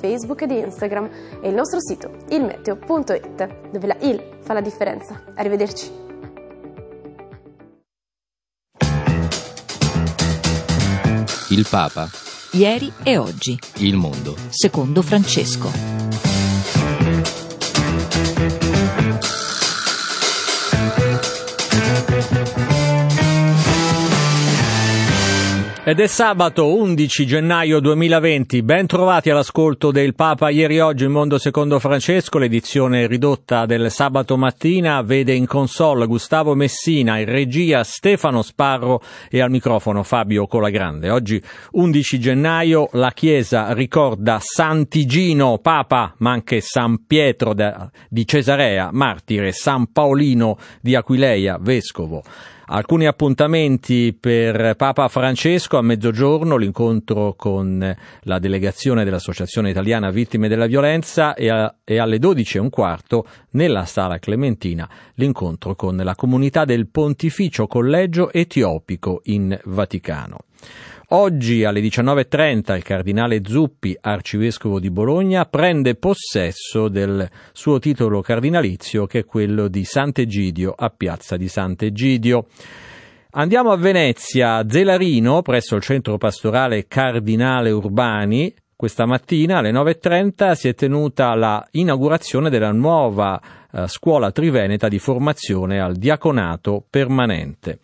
Facebook e di Instagram e il nostro sito ilmeteo.it, dove la il fa la differenza. Arrivederci. Il Papa. Ieri e oggi. Il mondo. Secondo Francesco. Ed è sabato 11 gennaio 2020, ben trovati all'ascolto del Papa ieri oggi il mondo secondo Francesco, l'edizione ridotta del sabato mattina vede in console Gustavo Messina, in regia Stefano Sparro e al microfono Fabio Colagrande. Oggi 11 gennaio la Chiesa ricorda Sant'Igino, Papa, ma anche San Pietro di Cesarea, martire, San Paolino di Aquileia, vescovo. Alcuni appuntamenti per Papa Francesco a mezzogiorno, l'incontro con la delegazione dell'Associazione Italiana Vittime della Violenza e, a, e alle 12 e un quarto nella Sala Clementina l'incontro con la comunità del Pontificio Collegio Etiopico in Vaticano. Oggi alle 19.30 il cardinale Zuppi, arcivescovo di Bologna, prende possesso del suo titolo cardinalizio che è quello di Sant'Egidio a Piazza di Sant'Egidio. Andiamo a Venezia, Zelarino, presso il centro pastorale Cardinale Urbani. Questa mattina alle 9.30 si è tenuta la inaugurazione della nuova eh, scuola triveneta di formazione al diaconato permanente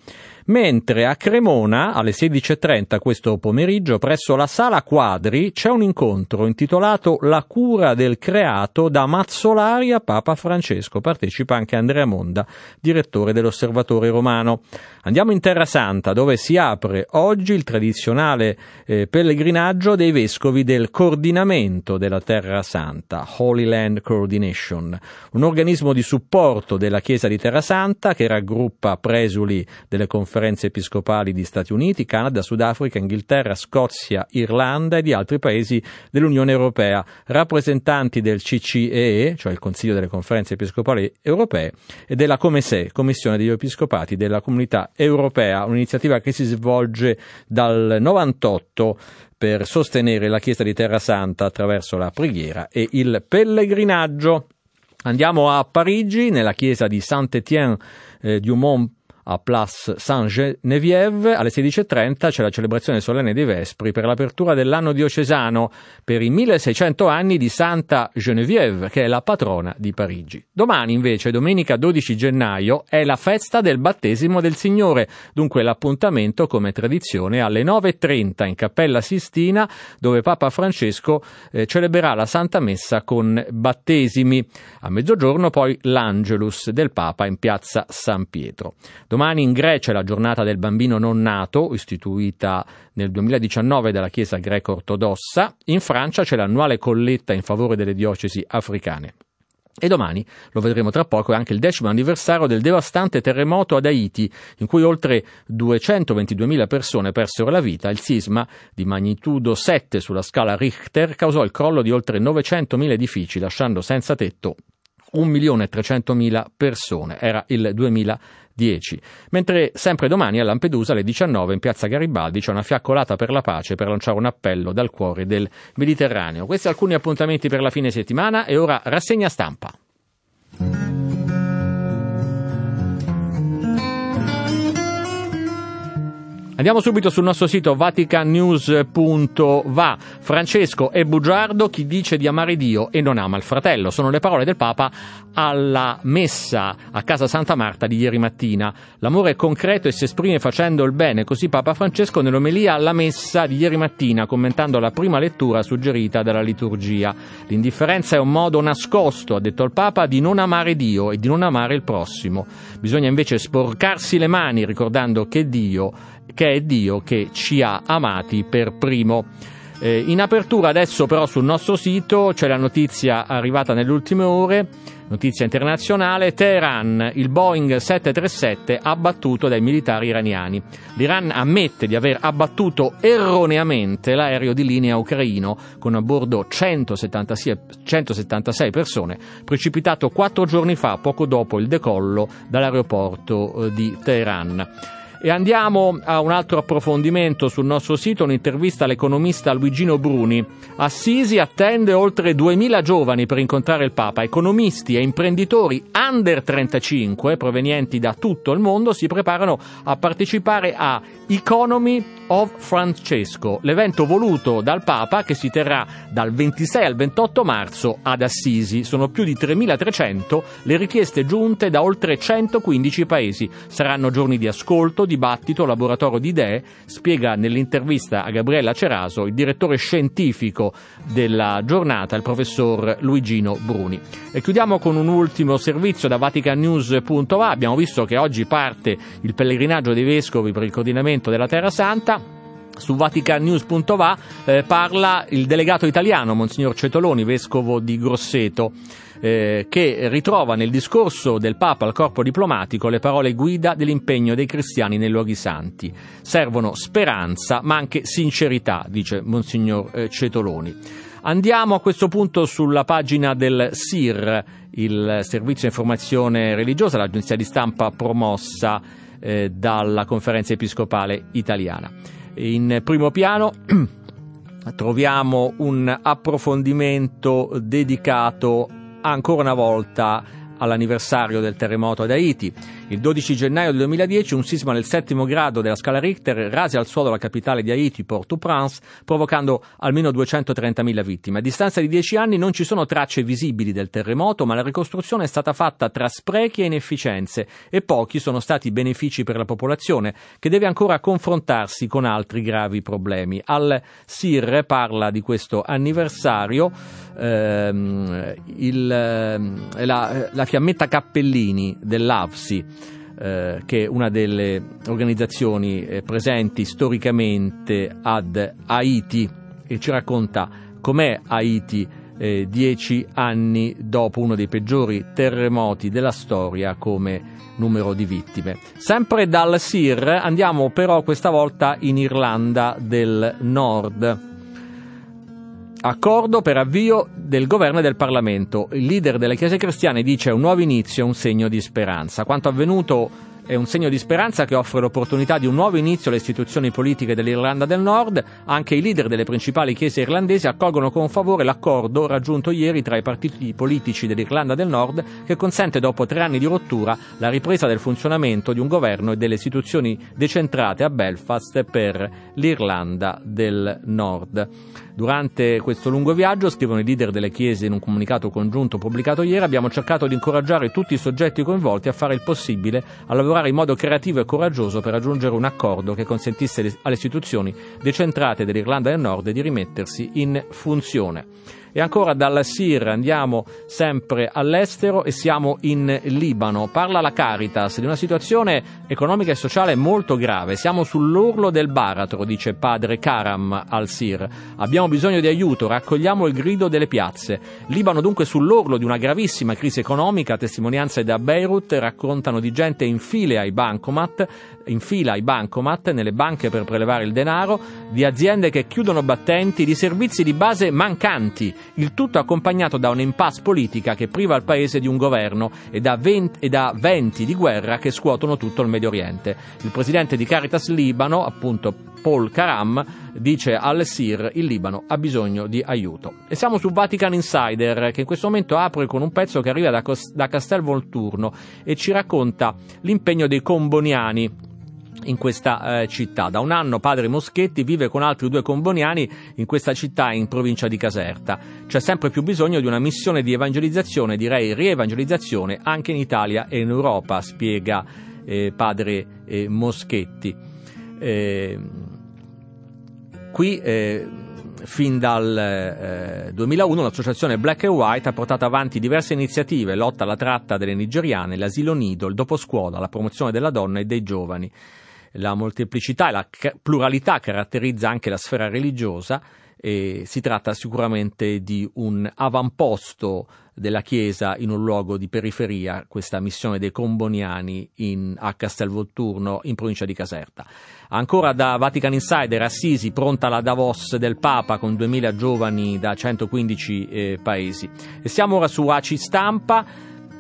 mentre a Cremona alle 16.30 questo pomeriggio presso la Sala Quadri c'è un incontro intitolato La cura del creato da Mazzolari a Papa Francesco. Partecipa anche Andrea Monda, direttore dell'Osservatore Romano. Andiamo in Terra Santa dove si apre oggi il tradizionale eh, pellegrinaggio dei vescovi del coordinamento della Terra Santa, Holy Land Coordination, un organismo di supporto della Chiesa di Terra Santa che raggruppa presuli delle conferenze conferenze episcopali di Stati Uniti, Canada, Sudafrica, Inghilterra, Scozia, Irlanda e di altri paesi dell'Unione Europea, rappresentanti del CCEE, cioè il Consiglio delle Conferenze Episcopali Europee, e della Comese, Commissione degli Episcopati della Comunità Europea, un'iniziativa che si svolge dal 98 per sostenere la Chiesa di Terra Santa attraverso la preghiera e il pellegrinaggio. Andiamo a Parigi, nella chiesa di Saint-Étienne eh, du Mont a Place Saint-Geneviève alle 16.30 c'è la celebrazione solenne dei Vespri per l'apertura dell'anno diocesano per i 1600 anni di Santa Geneviève, che è la patrona di Parigi. Domani invece, domenica 12 gennaio, è la festa del battesimo del Signore, dunque l'appuntamento come tradizione alle 9.30 in Cappella Sistina, dove Papa Francesco eh, celebrerà la Santa Messa con battesimi. A mezzogiorno poi l'Angelus del Papa in piazza San Pietro. Domani in Grecia è la giornata del bambino non nato, istituita nel 2019 dalla Chiesa greco-ortodossa. In Francia c'è l'annuale colletta in favore delle diocesi africane. E domani, lo vedremo tra poco, è anche il decimo anniversario del devastante terremoto ad Haiti, in cui oltre 222.000 persone persero la vita. Il sisma, di magnitudo 7 sulla scala Richter, causò il crollo di oltre 900.000 edifici, lasciando senza tetto 1.300.000 persone. Era il 2010. Mentre sempre domani a Lampedusa alle 19 in piazza Garibaldi c'è una fiaccolata per la pace per lanciare un appello dal cuore del Mediterraneo. Questi alcuni appuntamenti per la fine settimana e ora rassegna stampa. Andiamo subito sul nostro sito vaticannews.va. Francesco è bugiardo chi dice di amare Dio e non ama il fratello. Sono le parole del Papa alla messa a casa Santa Marta di ieri mattina. L'amore è concreto e si esprime facendo il bene, così Papa Francesco nell'omelia alla messa di ieri mattina, commentando la prima lettura suggerita dalla liturgia. L'indifferenza è un modo nascosto, ha detto il Papa, di non amare Dio e di non amare il prossimo. Bisogna invece sporcarsi le mani ricordando che Dio che è Dio che ci ha amati per primo. Eh, in apertura adesso però sul nostro sito c'è la notizia arrivata nelle ultime ore, notizia internazionale, Teheran, il Boeing 737 abbattuto dai militari iraniani. L'Iran ammette di aver abbattuto erroneamente l'aereo di linea ucraino con a bordo 176, 176 persone, precipitato quattro giorni fa, poco dopo il decollo dall'aeroporto eh, di Teheran E andiamo a un altro approfondimento sul nostro sito, un'intervista all'economista Luigino Bruni. Assisi attende oltre 2000 giovani per incontrare il Papa. Economisti e imprenditori under 35 provenienti da tutto il mondo si preparano a partecipare a Economy of Francesco, l'evento voluto dal Papa che si terrà dal 26 al 28 marzo ad Assisi. Sono più di 3300 le richieste giunte da oltre 115 paesi. Saranno giorni di ascolto, dibattito, laboratorio di idee, spiega nell'intervista a Gabriella Ceraso il direttore scientifico della giornata, il professor Luigino Bruni. E chiudiamo con un ultimo servizio da vaticanews.va. Abbiamo visto che oggi parte il pellegrinaggio dei vescovi per il coordinamento della Terra Santa su vaticanews.va eh, parla il delegato italiano, Monsignor Cetoloni, vescovo di Grosseto, eh, che ritrova nel discorso del Papa al corpo diplomatico le parole guida dell'impegno dei cristiani nei luoghi santi. Servono speranza, ma anche sincerità, dice Monsignor eh, Cetoloni. Andiamo a questo punto sulla pagina del SIR, il Servizio Informazione Religiosa, l'agenzia di stampa promossa eh, dalla Conferenza Episcopale Italiana. In primo piano troviamo un approfondimento dedicato ancora una volta all'anniversario del terremoto ad Haiti. Il 12 gennaio del 2010 un sisma nel settimo grado della scala Richter rase al suolo la capitale di Haiti, Port-au-Prince, provocando almeno 230.000 vittime. A distanza di dieci anni non ci sono tracce visibili del terremoto, ma la ricostruzione è stata fatta tra sprechi e inefficienze e pochi sono stati i benefici per la popolazione, che deve ancora confrontarsi con altri gravi problemi. Al SIR parla di questo anniversario ehm, il, ehm, la, la fiammetta Cappellini dell'AVSI eh, che è una delle organizzazioni eh, presenti storicamente ad Haiti e ci racconta com'è Haiti eh, dieci anni dopo uno dei peggiori terremoti della storia come numero di vittime. Sempre dal SIR andiamo però questa volta in Irlanda del Nord. Accordo per avvio del governo e del Parlamento. Il leader delle chiese cristiane dice un nuovo inizio è un segno di speranza. Quanto avvenuto è un segno di speranza che offre l'opportunità di un nuovo inizio alle istituzioni politiche dell'Irlanda del Nord. Anche i leader delle principali chiese irlandesi accolgono con favore l'accordo raggiunto ieri tra i partiti politici dell'Irlanda del Nord che consente dopo tre anni di rottura la ripresa del funzionamento di un governo e delle istituzioni decentrate a Belfast per l'Irlanda del Nord. Durante questo lungo viaggio, scrivono i leader delle chiese in un comunicato congiunto pubblicato ieri, abbiamo cercato di incoraggiare tutti i soggetti coinvolti a fare il possibile a lavorare in modo creativo e coraggioso per raggiungere un accordo che consentisse alle istituzioni decentrate dell'Irlanda del Nord di rimettersi in funzione. E ancora dal SIR andiamo sempre all'estero e siamo in Libano. Parla la Caritas di una situazione economica e sociale molto grave. Siamo sull'orlo del baratro, dice padre Karam al SIR. Abbiamo bisogno di aiuto, raccogliamo il grido delle piazze. Libano dunque sull'orlo di una gravissima crisi economica, testimonianze da Beirut raccontano di gente in fila ai bancomat, in fila ai bancomat nelle banche per prelevare il denaro, di aziende che chiudono battenti, di servizi di base mancanti il tutto accompagnato da un'impasse politica che priva il paese di un governo e da, venti, da di guerra che scuotono tutto il Medio Oriente. Il presidente di Caritas Libano, appunto Paul Karam, dice al SIR il Libano ha bisogno di aiuto. E siamo su Vatican Insider che in questo momento apre con un pezzo che arriva da, da Castel Volturno e ci racconta l'impegno dei comboniani in questa eh, città. Da un anno padre Moschetti vive con altri due comboniani in questa città in provincia di Caserta. C'è sempre più bisogno di una missione di evangelizzazione, direi rievangelizzazione, anche in Italia e in Europa, spiega eh, padre eh, Moschetti. Eh, qui eh, fin dal eh, 2001 l'associazione Black and White ha portato avanti diverse iniziative, lotta alla tratta delle nigeriane, l'asilo nido, il doposcuola, la promozione della donna e dei giovani la molteplicità e la pluralità caratterizza anche la sfera religiosa e si tratta sicuramente di un avamposto della Chiesa in un luogo di periferia, questa missione dei Comboniani in, a Castelvolturno in provincia di Caserta. Ancora da Vatican Insider, Assisi pronta la Davos del Papa con 2000 giovani da 115 eh, paesi. E siamo ora su ACI Stampa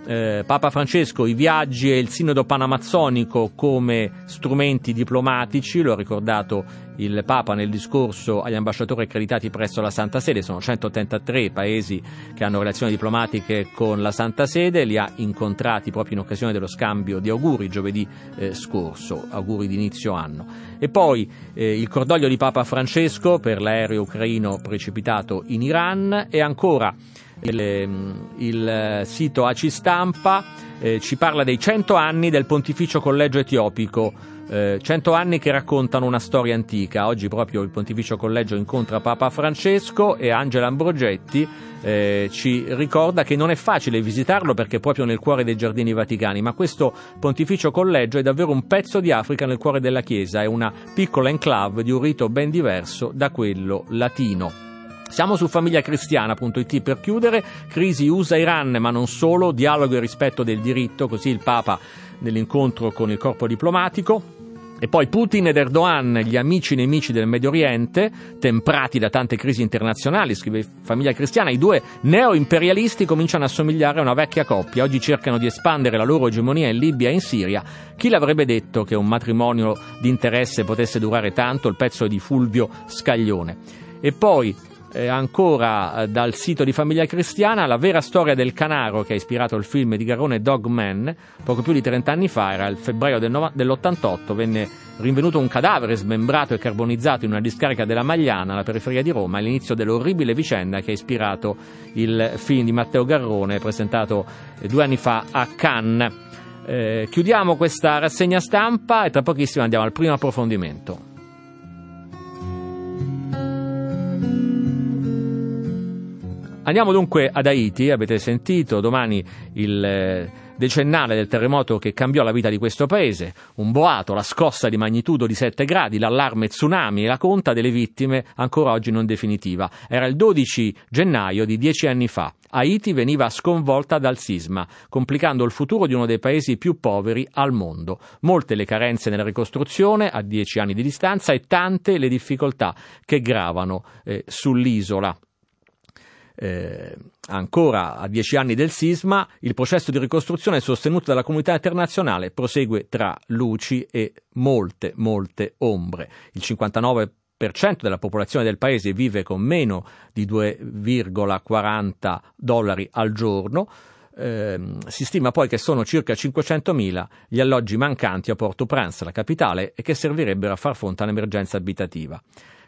eh, Papa Francesco i viaggi e il sinodo panamazzonico come strumenti diplomatici, lo ha ricordato il Papa nel discorso agli ambasciatori accreditati presso la Santa Sede, sono 183 paesi che hanno relazioni diplomatiche con la Santa Sede, li ha incontrati proprio in occasione dello scambio di auguri giovedì eh, scorso, auguri di inizio anno. E poi eh, il cordoglio di Papa Francesco per l'aereo ucraino precipitato in Iran e ancora il, ehm, il sito Aci Stampa eh, ci parla dei 100 anni del Pontificio Collegio Etiopico. Eh, 100 anni che raccontano una storia antica. Oggi proprio il Pontificio Collegio incontra Papa Francesco e Angela Ambrogetti eh, ci ricorda che non è facile visitarlo perché è proprio nel cuore dei giardini vaticani, ma questo Pontificio Collegio è davvero un pezzo di Africa nel cuore della Chiesa, è una piccola enclave di un rito ben diverso da quello latino. Siamo su famigliacristiana.it per chiudere, crisi USA-Iran ma non solo, dialogo e rispetto del diritto, così il Papa nell'incontro con il corpo diplomatico. E poi Putin ed Erdogan, gli amici nemici del Medio Oriente, temprati da tante crisi internazionali, scrive Famiglia Cristiana, i due neo-imperialisti cominciano a somigliare a una vecchia coppia. Oggi cercano di espandere la loro egemonia in Libia e in Siria. Chi l'avrebbe detto che un matrimonio di interesse potesse durare tanto? Il pezzo di Fulvio Scaglione. E poi eh, ancora eh, dal sito di Famiglia Cristiana, la vera storia del canaro che ha ispirato il film di Garone Dog Man, poco più di 30 anni fa, era il febbraio del no- dell'88, venne rinvenuto un cadavere smembrato e carbonizzato in una discarica della Magliana, alla periferia di Roma, all'inizio dell'orribile vicenda che ha ispirato il film di Matteo Garrone presentato eh, due anni fa a Cannes. Chiudiamo questa rassegna stampa e tra pochissimo andiamo al primo approfondimento. Andiamo dunque ad Haiti, avete sentito, domani il eh, decennale del terremoto che cambiò la vita di questo paese, un boato, la scossa di magnitudo di 7 gradi, l'allarme tsunami e la conta delle vittime ancora oggi non definitiva. Era il 12 gennaio di dieci anni fa. Haiti veniva sconvolta dal sisma, complicando il futuro di uno dei paesi più poveri al mondo. Molte le carenze nella ricostruzione a dieci anni di distanza e tante le difficoltà che gravano eh, sull'isola eh, ancora a dieci anni del sisma, il processo di ricostruzione sostenuto dalla comunità internazionale prosegue tra luci e molte, molte ombre. Il 59 della popolazione del paese vive con meno di 2,40 dollari al giorno. Eh, si stima poi che sono circa 500.000 gli alloggi mancanti a Port-au-Prince, la capitale, e che servirebbero a far fronte all'emergenza abitativa.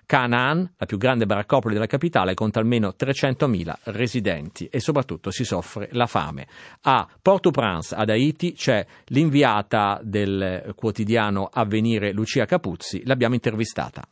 Canaan, la più grande baraccopoli della capitale, conta almeno 300.000 residenti e soprattutto si soffre la fame. A Port-au-Prince, ad Haiti, c'è l'inviata del quotidiano Avvenire Lucia Capuzzi, l'abbiamo intervistata.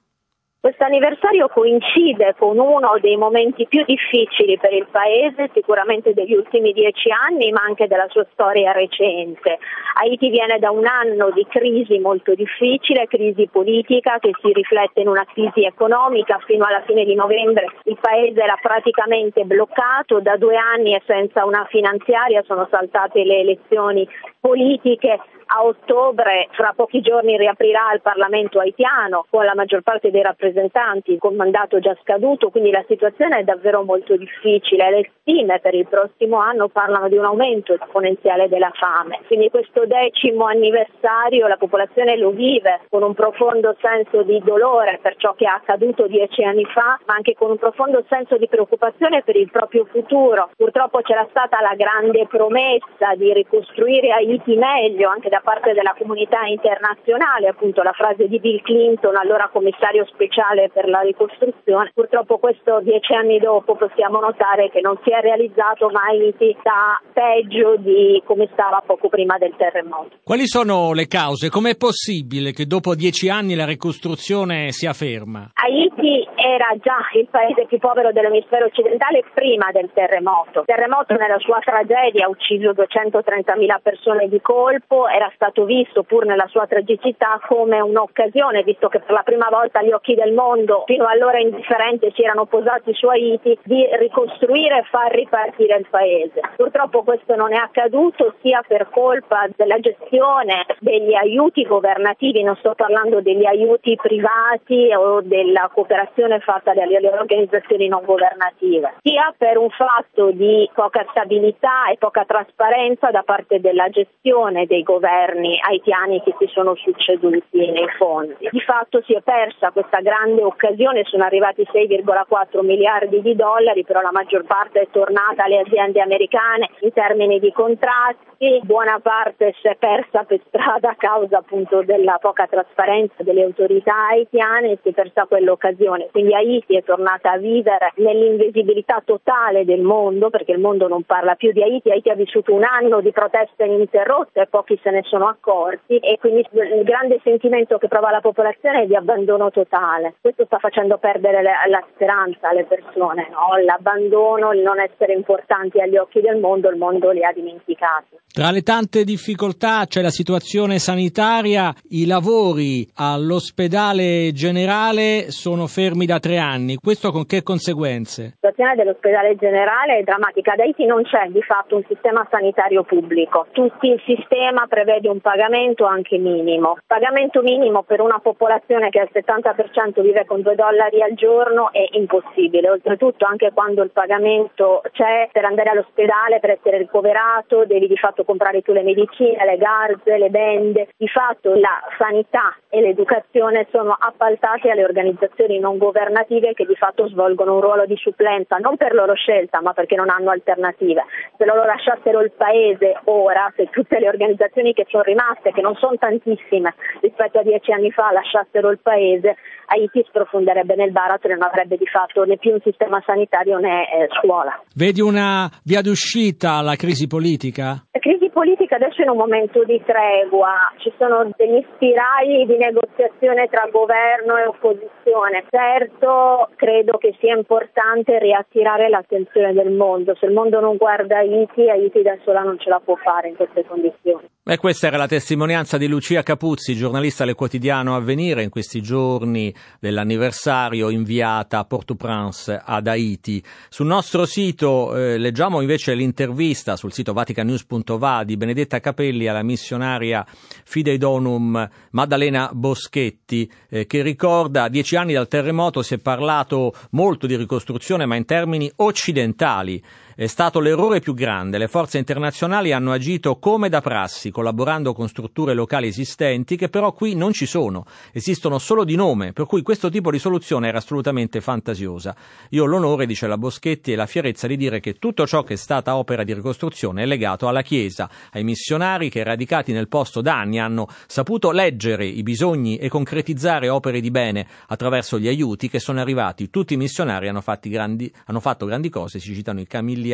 Questo anniversario coincide con uno dei momenti più difficili per il Paese, sicuramente degli ultimi dieci anni, ma anche della sua storia recente. Haiti viene da un anno di crisi molto difficile, crisi politica che si riflette in una crisi economica. Fino alla fine di novembre il Paese era praticamente bloccato, da due anni e senza una finanziaria sono saltate le elezioni politiche a ottobre, fra pochi giorni, riaprirà il Parlamento haitiano con la maggior parte dei rappresentanti con mandato già scaduto, quindi la situazione è davvero molto difficile. Le stime per il prossimo anno parlano di un aumento esponenziale della fame. Quindi questo decimo anniversario la popolazione lo vive con un profondo senso di dolore per ciò che è accaduto dieci anni fa, ma anche con un profondo senso di preoccupazione per il proprio futuro. Purtroppo c'era stata la grande promessa di ricostruire Haiti meglio, anche da da parte della comunità internazionale, appunto la frase di Bill Clinton, allora commissario speciale per la ricostruzione. Purtroppo questo dieci anni dopo possiamo notare che non si è realizzato mai sta peggio di come stava poco prima del terremoto. Quali sono le cause? Com'è possibile che dopo dieci anni la ricostruzione sia ferma? Haiti era già il paese più povero dell'emisfero occidentale prima del terremoto. Il terremoto nella sua tragedia ha ucciso 230.000 persone di colpo era stato visto pur nella sua tragicità come un'occasione, visto che per la prima volta gli occhi del mondo fino allora indifferente si erano posati su Haiti, di ricostruire e far ripartire il paese. Purtroppo questo non è accaduto sia per colpa della gestione degli aiuti governativi, non sto parlando degli aiuti privati o della cooperazione fatta dalle organizzazioni non governative, sia per un fatto di poca stabilità e poca trasparenza da parte della gestione dei governi haitiani che si sono succeduti nei fondi. Di fatto si è persa questa grande occasione, sono arrivati 6,4 miliardi di dollari, però la maggior parte è tornata alle aziende americane in termini di contratti, buona parte si è persa per strada a causa appunto della poca trasparenza delle autorità haitiane e si è persa quell'occasione. Quindi Haiti è tornata a vivere nell'invisibilità totale del mondo, perché il mondo non parla più di Haiti, Haiti ha vissuto un anno di proteste ininterrotte e pochi se ne sono accorti e quindi il grande sentimento che prova la popolazione è di abbandono totale. Questo sta facendo perdere la, la speranza alle persone, no? l'abbandono, il non essere importanti agli occhi del mondo, il mondo li ha dimenticati. Tra le tante difficoltà c'è la situazione sanitaria, i lavori all'ospedale generale sono fermi da tre anni, questo con che conseguenze? La situazione dell'ospedale generale è drammatica, ad Haiti non c'è di fatto un sistema sanitario pubblico, tutto il sistema prevede un pagamento anche minimo, pagamento minimo per una popolazione che al 70% vive con 2 dollari al giorno è impossibile, oltretutto anche quando il pagamento c'è per andare all'ospedale, per essere ricoverato, devi di fatto comprare tu le medicine, le garze, le bende. Di fatto la sanità e l'educazione sono appaltate alle organizzazioni non governative che di fatto svolgono un ruolo di supplenza, non per loro scelta, ma perché non hanno alternative. Se loro lasciassero il paese ora, se tutte le organizzazioni che sono rimaste, che non sono tantissime rispetto a dieci anni fa, lasciassero il paese, Haiti sprofonderebbe nel baratro e non avrebbe di fatto né più un sistema sanitario né eh, scuola. Vedi una via d'uscita alla crisi politica? La crisi politica adesso è in un momento di tregua, ci sono degli spiragli di negoziazione tra governo e opposizione. Certo, credo che sia importante riattirare l'attenzione del mondo. Se il mondo non guarda Haiti, Haiti da sola non ce la può fare in queste condizioni. E questa era la testimonianza di Lucia Capuzzi, giornalista del quotidiano Avvenire, in questi giorni dell'anniversario inviata a Port-au-Prince ad Haiti. Sul nostro sito eh, leggiamo invece l'intervista sul sito vaticanews.va di Benedetta Capelli alla missionaria Fidei Donum Maddalena Boschetti, eh, che ricorda dieci anni dal terremoto, si è parlato molto di ricostruzione, ma in termini occidentali. È stato l'errore più grande. Le forze internazionali hanno agito come da prassi, collaborando con strutture locali esistenti che però qui non ci sono, esistono solo di nome, per cui questo tipo di soluzione era assolutamente fantasiosa. Io ho l'onore, dice la Boschetti, e la fierezza di dire che tutto ciò che è stata opera di ricostruzione è legato alla Chiesa, ai missionari che radicati nel posto da anni hanno saputo leggere i bisogni e concretizzare opere di bene attraverso gli aiuti che sono arrivati. Tutti i missionari hanno, grandi, hanno fatto grandi cose, si citano i Camilli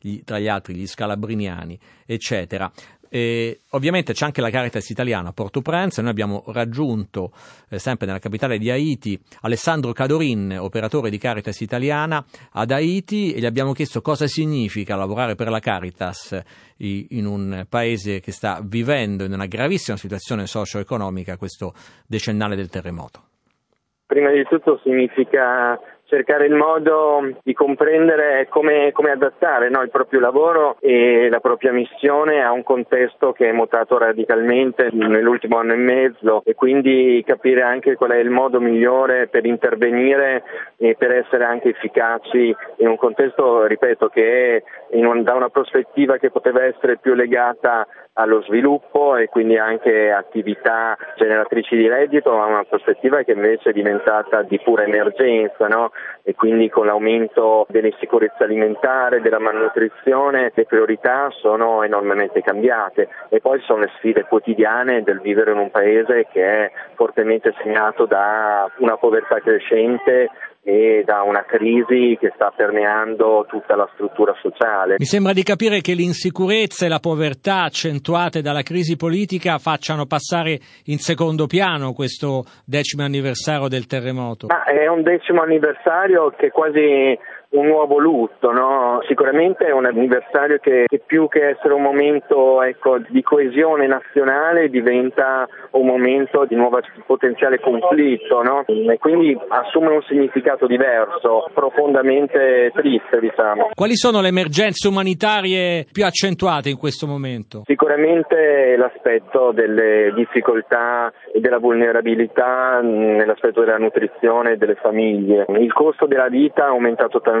gli, tra gli altri gli scalabriniani, eccetera. E ovviamente c'è anche la Caritas italiana a Port-au-Prince, noi abbiamo raggiunto eh, sempre nella capitale di Haiti Alessandro Cadorin, operatore di Caritas italiana ad Haiti e gli abbiamo chiesto cosa significa lavorare per la Caritas in un paese che sta vivendo in una gravissima situazione socio-economica questo decennale del terremoto. Prima di tutto significa cercare il modo di comprendere come, come adattare no, il proprio lavoro e la propria missione a un contesto che è mutato radicalmente nell'ultimo anno e mezzo e quindi capire anche qual è il modo migliore per intervenire e per essere anche efficaci in un contesto, ripeto, che è un, da una prospettiva che poteva essere più legata allo sviluppo e quindi anche attività generatrici di reddito, ma una prospettiva che invece è diventata di pura emergenza no? E quindi con l'aumento dell'insicurezza alimentare, della malnutrizione, le priorità sono enormemente cambiate. E poi sono le sfide quotidiane del vivere in un paese che è fortemente segnato da una povertà crescente e da una crisi che sta permeando tutta la struttura sociale. Mi sembra di capire che l'insicurezza e la povertà accentuate dalla crisi politica facciano passare in secondo piano questo decimo anniversario del terremoto. Ma è un decimo anniversario che quasi un nuovo lutto, no? sicuramente è un anniversario che, che, più che essere un momento ecco, di coesione nazionale diventa un momento di nuovo potenziale conflitto no? e quindi assume un significato diverso, profondamente triste diciamo. Quali sono le emergenze umanitarie più accentuate in questo momento? Sicuramente l'aspetto delle difficoltà e della vulnerabilità nell'aspetto della nutrizione delle famiglie. Il costo della vita è aumentato tantissimo,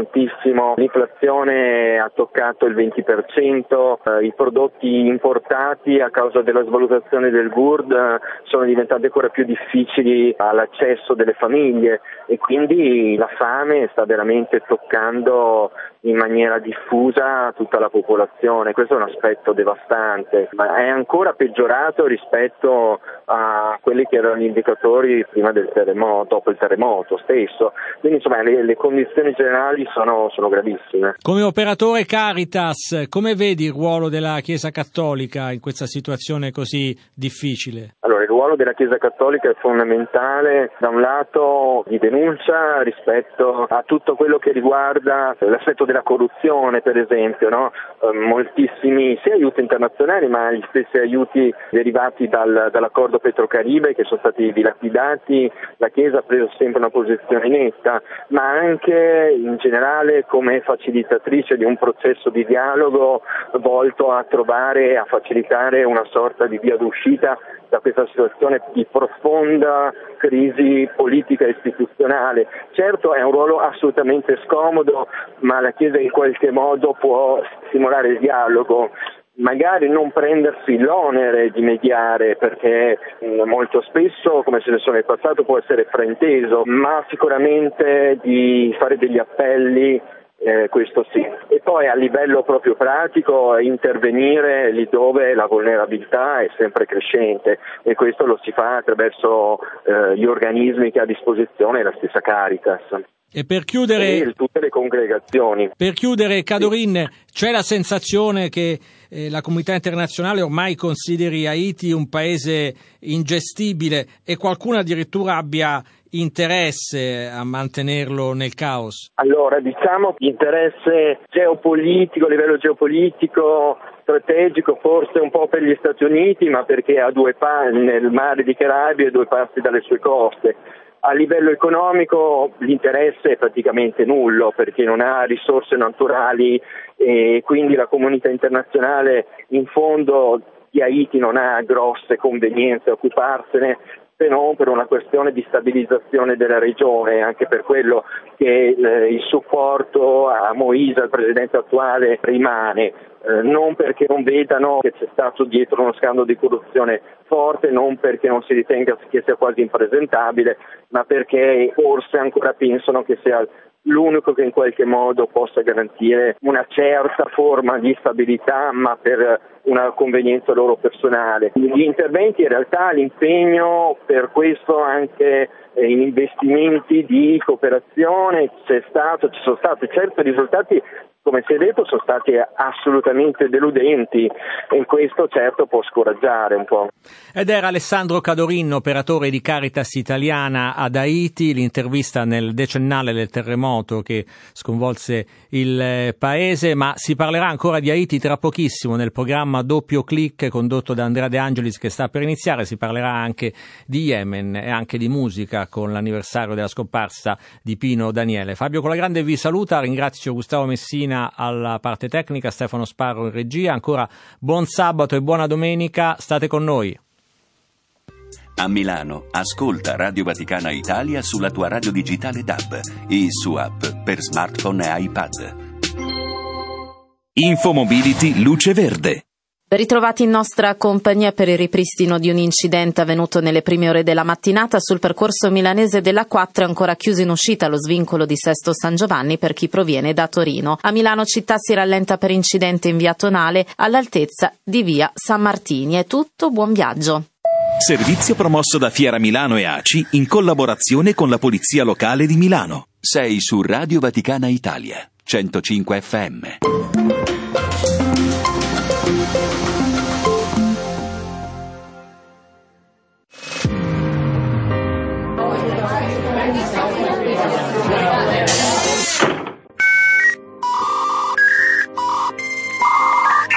l'inflazione ha toccato il 20%, eh, i prodotti importati a causa della svalutazione del GURD sono diventati ancora più difficili all'accesso delle famiglie e quindi la fame sta veramente toccando in maniera diffusa tutta la popolazione. Questo è un aspetto devastante, ma è ancora peggiorato rispetto a quelli che erano gli indicatori prima del terremoto, dopo il terremoto stesso. Quindi insomma le, le condizioni generali sono, sono, gravissime. Come operatore Caritas, come vedi il ruolo della Chiesa Cattolica in questa situazione così difficile? Allora, ruolo della Chiesa Cattolica è fondamentale da un lato di denuncia rispetto a tutto quello che riguarda l'aspetto della corruzione, per esempio, no? eh, moltissimi sia aiuti internazionali ma gli stessi aiuti derivati dal, dall'accordo Petrocaribe che sono stati dilapidati, la Chiesa ha preso sempre una posizione netta, ma anche in generale come facilitatrice di un processo di dialogo volto a trovare, a facilitare una sorta di via d'uscita da questa situazione di profonda crisi politica e istituzionale. Certo è un ruolo assolutamente scomodo, ma la Chiesa in qualche modo può stimolare il dialogo magari non prendersi l'onere di mediare perché mm, molto spesso, come ce ne sono nel passato, può essere frainteso, ma sicuramente di fare degli appelli eh, questo sì. E poi a livello proprio pratico intervenire lì dove la vulnerabilità è sempre crescente e questo lo si fa attraverso eh, gli organismi che ha a disposizione la stessa Caritas. E per chiudere, e tutte le congregazioni. Per chiudere, Cadorin, sì. c'è la sensazione che eh, la comunità internazionale ormai consideri Haiti un paese ingestibile e qualcuno addirittura abbia interesse a mantenerlo nel caos? Allora, diciamo interesse geopolitico, a livello geopolitico, strategico, forse un po' per gli Stati Uniti, ma perché ha due passi nel mare di Caraibi e due passi dalle sue coste. A livello economico l'interesse è praticamente nullo perché non ha risorse naturali e quindi la comunità internazionale in fondo di Haiti non ha grosse convenienze a occuparsene se non per una questione di stabilizzazione della regione, anche per quello che eh, il supporto a Moisa, il presidente attuale, rimane. Eh, non perché non vedano che c'è stato dietro uno scandalo di corruzione forte, non perché non si ritenga che sia quasi impresentabile, ma perché forse ancora pensano che sia l'unico che in qualche modo possa garantire una certa forma di stabilità, ma per una convenienza loro personale. Gli interventi in realtà l'impegno per questo anche eh, in investimenti di cooperazione c'è stato, ci sono stati certi risultati come si è detto, sono stati assolutamente deludenti e questo certo può scoraggiare un po'. Ed era Alessandro Cadorin, operatore di Caritas Italiana ad Haiti, l'intervista nel decennale del terremoto che sconvolse il eh, paese, ma si parlerà ancora di Haiti tra pochissimo nel programma Doppio Click condotto da Andrea De Angelis che sta per iniziare, si parlerà anche di Yemen e anche di musica con l'anniversario della scomparsa di Pino Daniele. Fabio Colagrande vi saluta, ringrazio Gustavo Messina alla parte tecnica, Stefano Sparro in regia. Ancora buon sabato e buona domenica, state con noi. A Milano, ascolta Radio Vaticana Italia sulla tua radio digitale DAB e su app per smartphone e iPad. Infomobility Luce Verde. Ritrovati in nostra compagnia per il ripristino di un incidente avvenuto nelle prime ore della mattinata sul percorso milanese della 4 è ancora chiuso in uscita lo svincolo di Sesto San Giovanni per chi proviene da Torino. A Milano città si rallenta per incidente in via Tonale all'altezza di via San Martini. È tutto, buon viaggio. Servizio promosso da Fiera Milano e ACI in collaborazione con la Polizia Locale di Milano. Sei su Radio Vaticana Italia, 105 FM.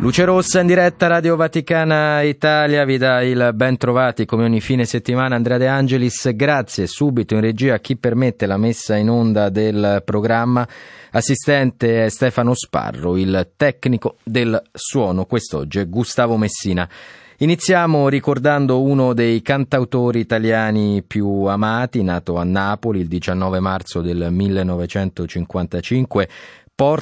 Luce Rossa in diretta Radio Vaticana Italia vi dà il ben trovati come ogni fine settimana Andrea De Angelis, grazie subito in regia a chi permette la messa in onda del programma, assistente è Stefano Sparro, il tecnico del suono quest'oggi è Gustavo Messina. Iniziamo ricordando uno dei cantautori italiani più amati, nato a Napoli il 19 marzo del 1955, porta